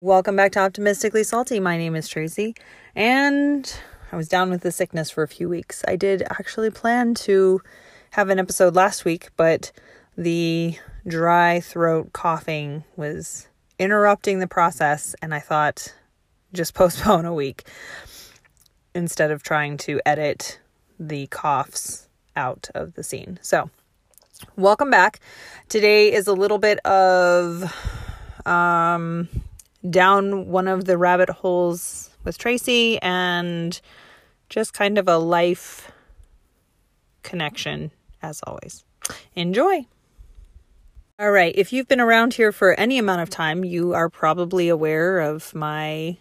Welcome back to Optimistically Salty. My name is Tracy, and I was down with the sickness for a few weeks. I did actually plan to have an episode last week, but the dry throat coughing was interrupting the process, and I thought just postpone a week instead of trying to edit the coughs out of the scene. So, welcome back. Today is a little bit of um down one of the rabbit holes with Tracy and just kind of a life connection as always. Enjoy. All right, if you've been around here for any amount of time, you are probably aware of my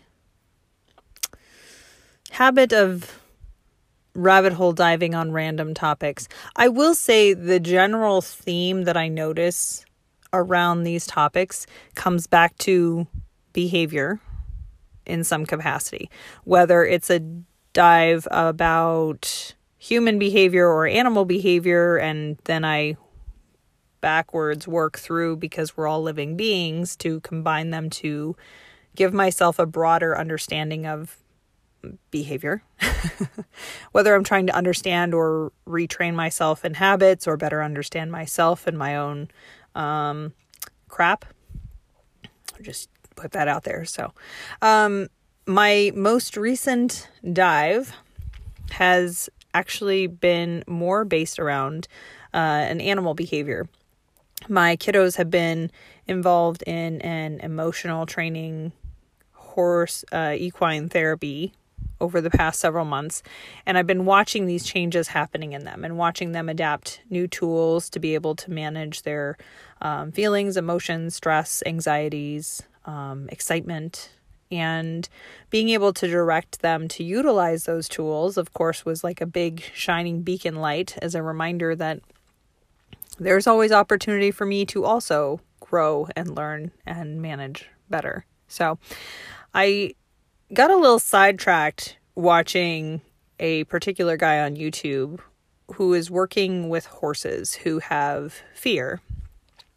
habit of rabbit hole diving on random topics. I will say the general theme that I notice around these topics comes back to behavior in some capacity, whether it's a dive about human behavior or animal behavior, and then I backwards work through because we're all living beings to combine them to give myself a broader understanding of behavior. Whether I'm trying to understand or retrain myself in habits or better understand myself and my own um, crap. Or just put that out there. So, um, my most recent dive has actually been more based around uh, an animal behavior. My kiddos have been involved in an emotional training horse uh, equine therapy over the past several months and I've been watching these changes happening in them and watching them adapt new tools to be able to manage their um, feelings, emotions, stress, anxieties, um, excitement and being able to direct them to utilize those tools of course was like a big shining beacon light as a reminder that there's always opportunity for me to also grow and learn and manage better. So i got a little sidetracked watching a particular guy on youtube who is working with horses who have fear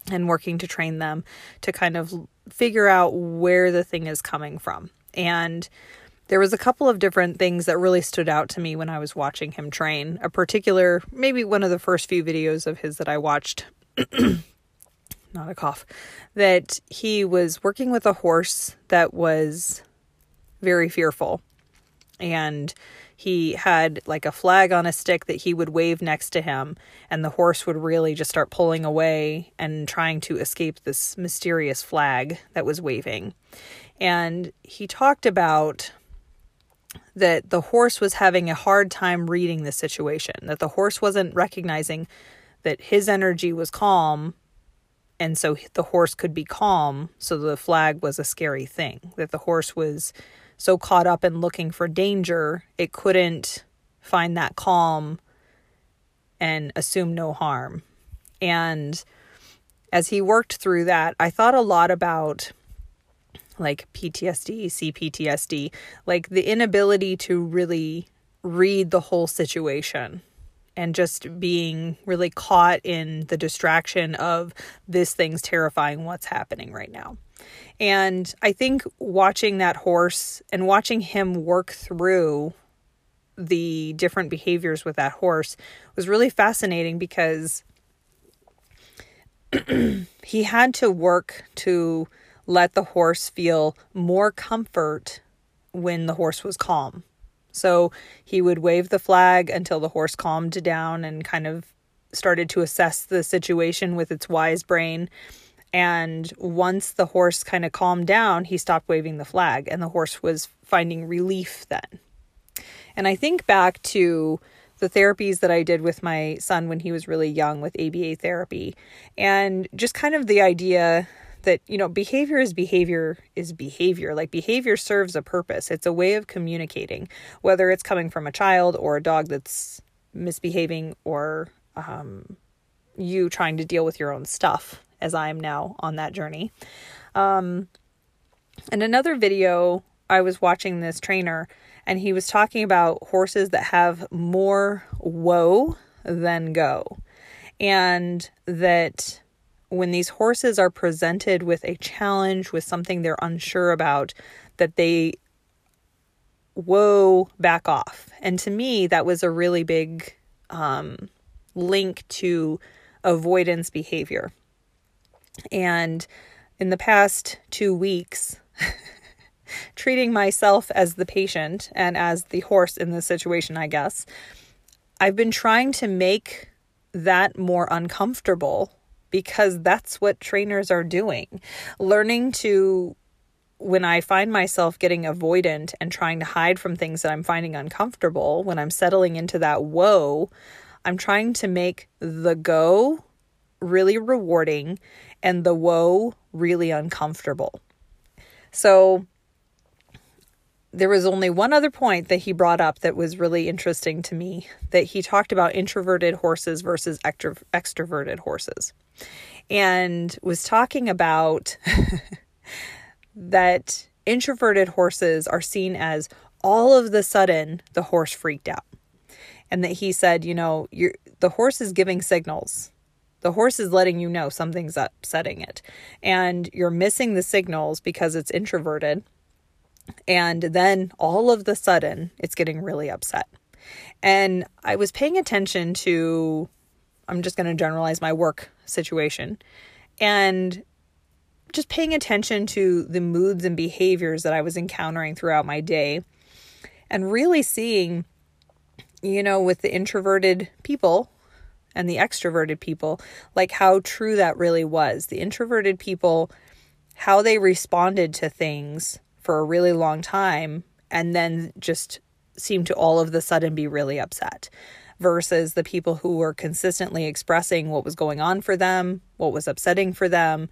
and working to train them to kind of figure out where the thing is coming from. And there was a couple of different things that really stood out to me when I was watching him train. A particular, maybe one of the first few videos of his that I watched, not a cough, that he was working with a horse that was very fearful. And he had like a flag on a stick that he would wave next to him and the horse would really just start pulling away and trying to escape this mysterious flag that was waving. And he talked about that the horse was having a hard time reading the situation that the horse wasn't recognizing that his energy was calm and so the horse could be calm so the flag was a scary thing that the horse was so caught up in looking for danger, it couldn't find that calm and assume no harm. And as he worked through that, I thought a lot about like PTSD, CPTSD, like the inability to really read the whole situation and just being really caught in the distraction of this thing's terrifying what's happening right now. And I think watching that horse and watching him work through the different behaviors with that horse was really fascinating because he had to work to let the horse feel more comfort when the horse was calm. So he would wave the flag until the horse calmed down and kind of started to assess the situation with its wise brain. And once the horse kind of calmed down, he stopped waving the flag, and the horse was finding relief then. And I think back to the therapies that I did with my son when he was really young with ABA therapy, and just kind of the idea that, you know, behavior is behavior is behavior. Like behavior serves a purpose, it's a way of communicating, whether it's coming from a child or a dog that's misbehaving or um, you trying to deal with your own stuff as I am now on that journey. Um, and another video, I was watching this trainer and he was talking about horses that have more whoa than go. And that when these horses are presented with a challenge, with something they're unsure about, that they whoa back off. And to me, that was a really big um, link to avoidance behavior. And in the past two weeks, treating myself as the patient and as the horse in this situation, I guess, I've been trying to make that more uncomfortable because that's what trainers are doing. Learning to, when I find myself getting avoidant and trying to hide from things that I'm finding uncomfortable, when I'm settling into that whoa, I'm trying to make the go really rewarding and the whoa really uncomfortable. So there was only one other point that he brought up that was really interesting to me that he talked about introverted horses versus extro- extroverted horses and was talking about that introverted horses are seen as all of the sudden the horse freaked out and that he said you know the horse is giving signals the horse is letting you know something's upsetting it and you're missing the signals because it's introverted and then all of the sudden, it's getting really upset. And I was paying attention to, I'm just going to generalize my work situation, and just paying attention to the moods and behaviors that I was encountering throughout my day, and really seeing, you know, with the introverted people and the extroverted people, like how true that really was. The introverted people, how they responded to things for a really long time and then just seemed to all of the sudden be really upset versus the people who were consistently expressing what was going on for them, what was upsetting for them.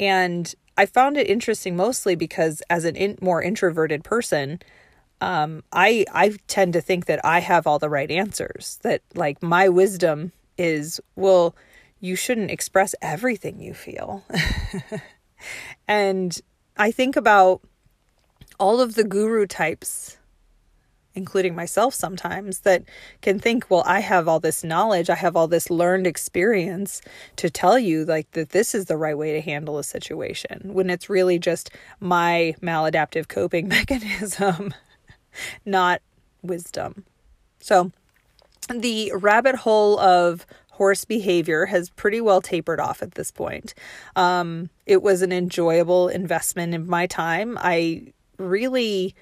And I found it interesting mostly because as an in, more introverted person, um, I I tend to think that I have all the right answers. That like my wisdom is, well, you shouldn't express everything you feel. and I think about all of the guru types, including myself sometimes, that can think, well, I have all this knowledge, I have all this learned experience to tell you like that this is the right way to handle a situation when it's really just my maladaptive coping mechanism, not wisdom. So, the rabbit hole of horse behavior has pretty well tapered off at this point. Um, it was an enjoyable investment in my time. I really,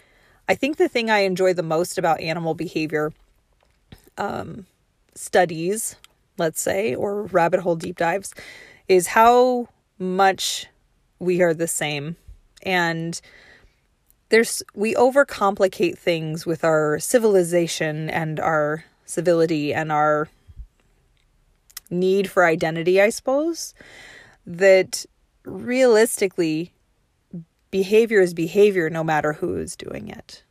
I think the thing I enjoy the most about animal behavior um, studies, let's say, or rabbit hole deep dives, is how much we are the same. And there's we overcomplicate things with our civilization and our civility and our need for identity, I suppose, that realistically behavior is behavior no matter who is doing it.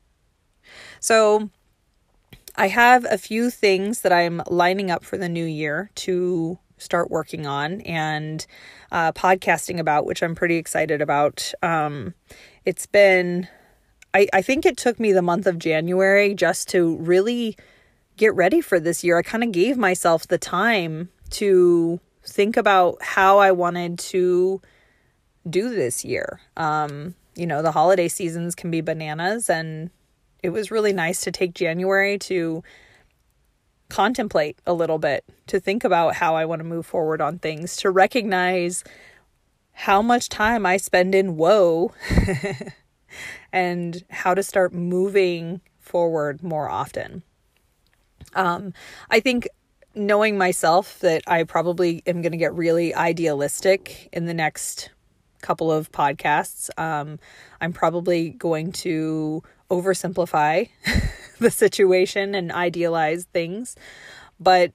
So, I have a few things that I'm lining up for the new year to start working on and uh, podcasting about, which I'm pretty excited about. Um, it's been, I, I think it took me the month of January just to really get ready for this year. I kind of gave myself the time to think about how I wanted to do this year. Um, you know, the holiday seasons can be bananas, and it was really nice to take January to contemplate a little bit, to think about how I want to move forward on things, to recognize how much time I spend in whoa and how to start moving forward more often. Um, I think knowing myself that I probably am going to get really idealistic in the next couple of podcasts. Um, I'm probably going to oversimplify the situation and idealize things, but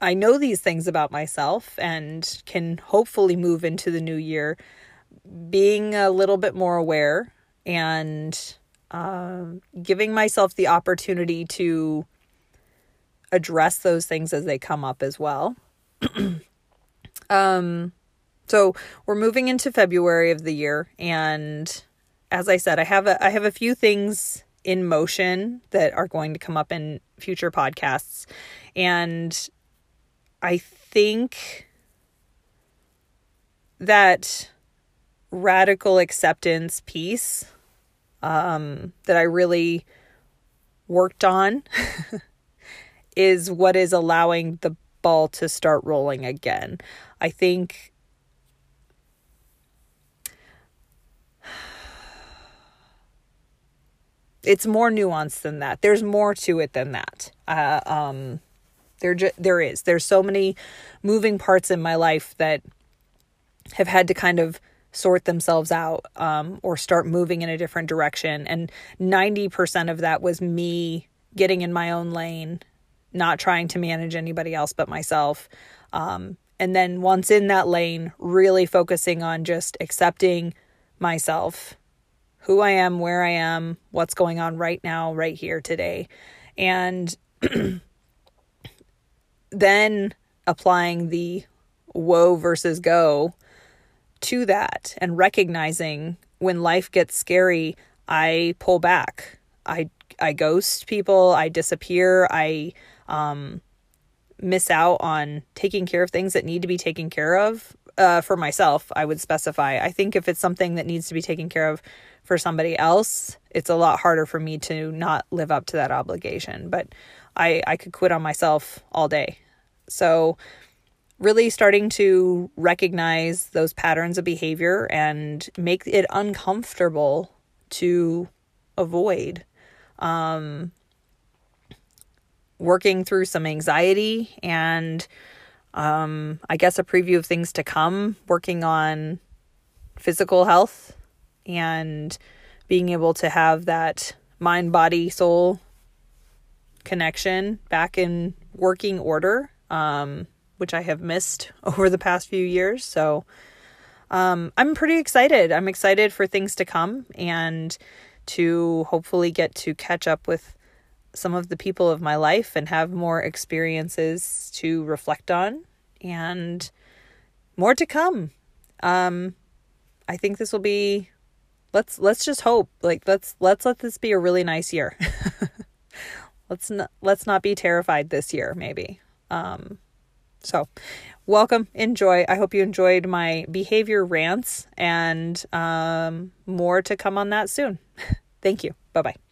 I know these things about myself and can hopefully move into the new year being a little bit more aware and uh, giving myself the opportunity to address those things as they come up as well. um, so we're moving into February of the year, and as I said, I have a I have a few things in motion that are going to come up in future podcasts, and I think that radical acceptance piece um, that I really worked on is what is allowing the ball to start rolling again. I think it's more nuanced than that. There's more to it than that. Uh, um, there, ju- there is. There's so many moving parts in my life that have had to kind of sort themselves out um, or start moving in a different direction. And 90% of that was me getting in my own lane, not trying to manage anybody else but myself. Um, and then once in that lane, really focusing on just accepting myself, who I am, where I am, what's going on right now, right here today. And then applying the whoa versus go to that and recognizing when life gets scary, I pull back. I I ghost people, I disappear, I um miss out on taking care of things that need to be taken care of uh, for myself, I would specify. I think if it's something that needs to be taken care of for somebody else, it's a lot harder for me to not live up to that obligation. But I, I could quit on myself all day. So really starting to recognize those patterns of behavior and make it uncomfortable to avoid. Um, working through some anxiety and um, I guess a preview of things to come, working on physical health and being able to have that mind, body, soul connection back in working order. Um, which I have missed over the past few years. So um, I'm pretty excited. I'm excited for things to come and to hopefully get to catch up with some of the people of my life and have more experiences to reflect on and more to come. Um, I think this will be let's let's just hope like let's let's let this be a really nice year. let's not let's not be terrified this year maybe. Um, so, welcome, enjoy. I hope you enjoyed my behavior rants and um, more to come on that soon. Thank you. Bye bye.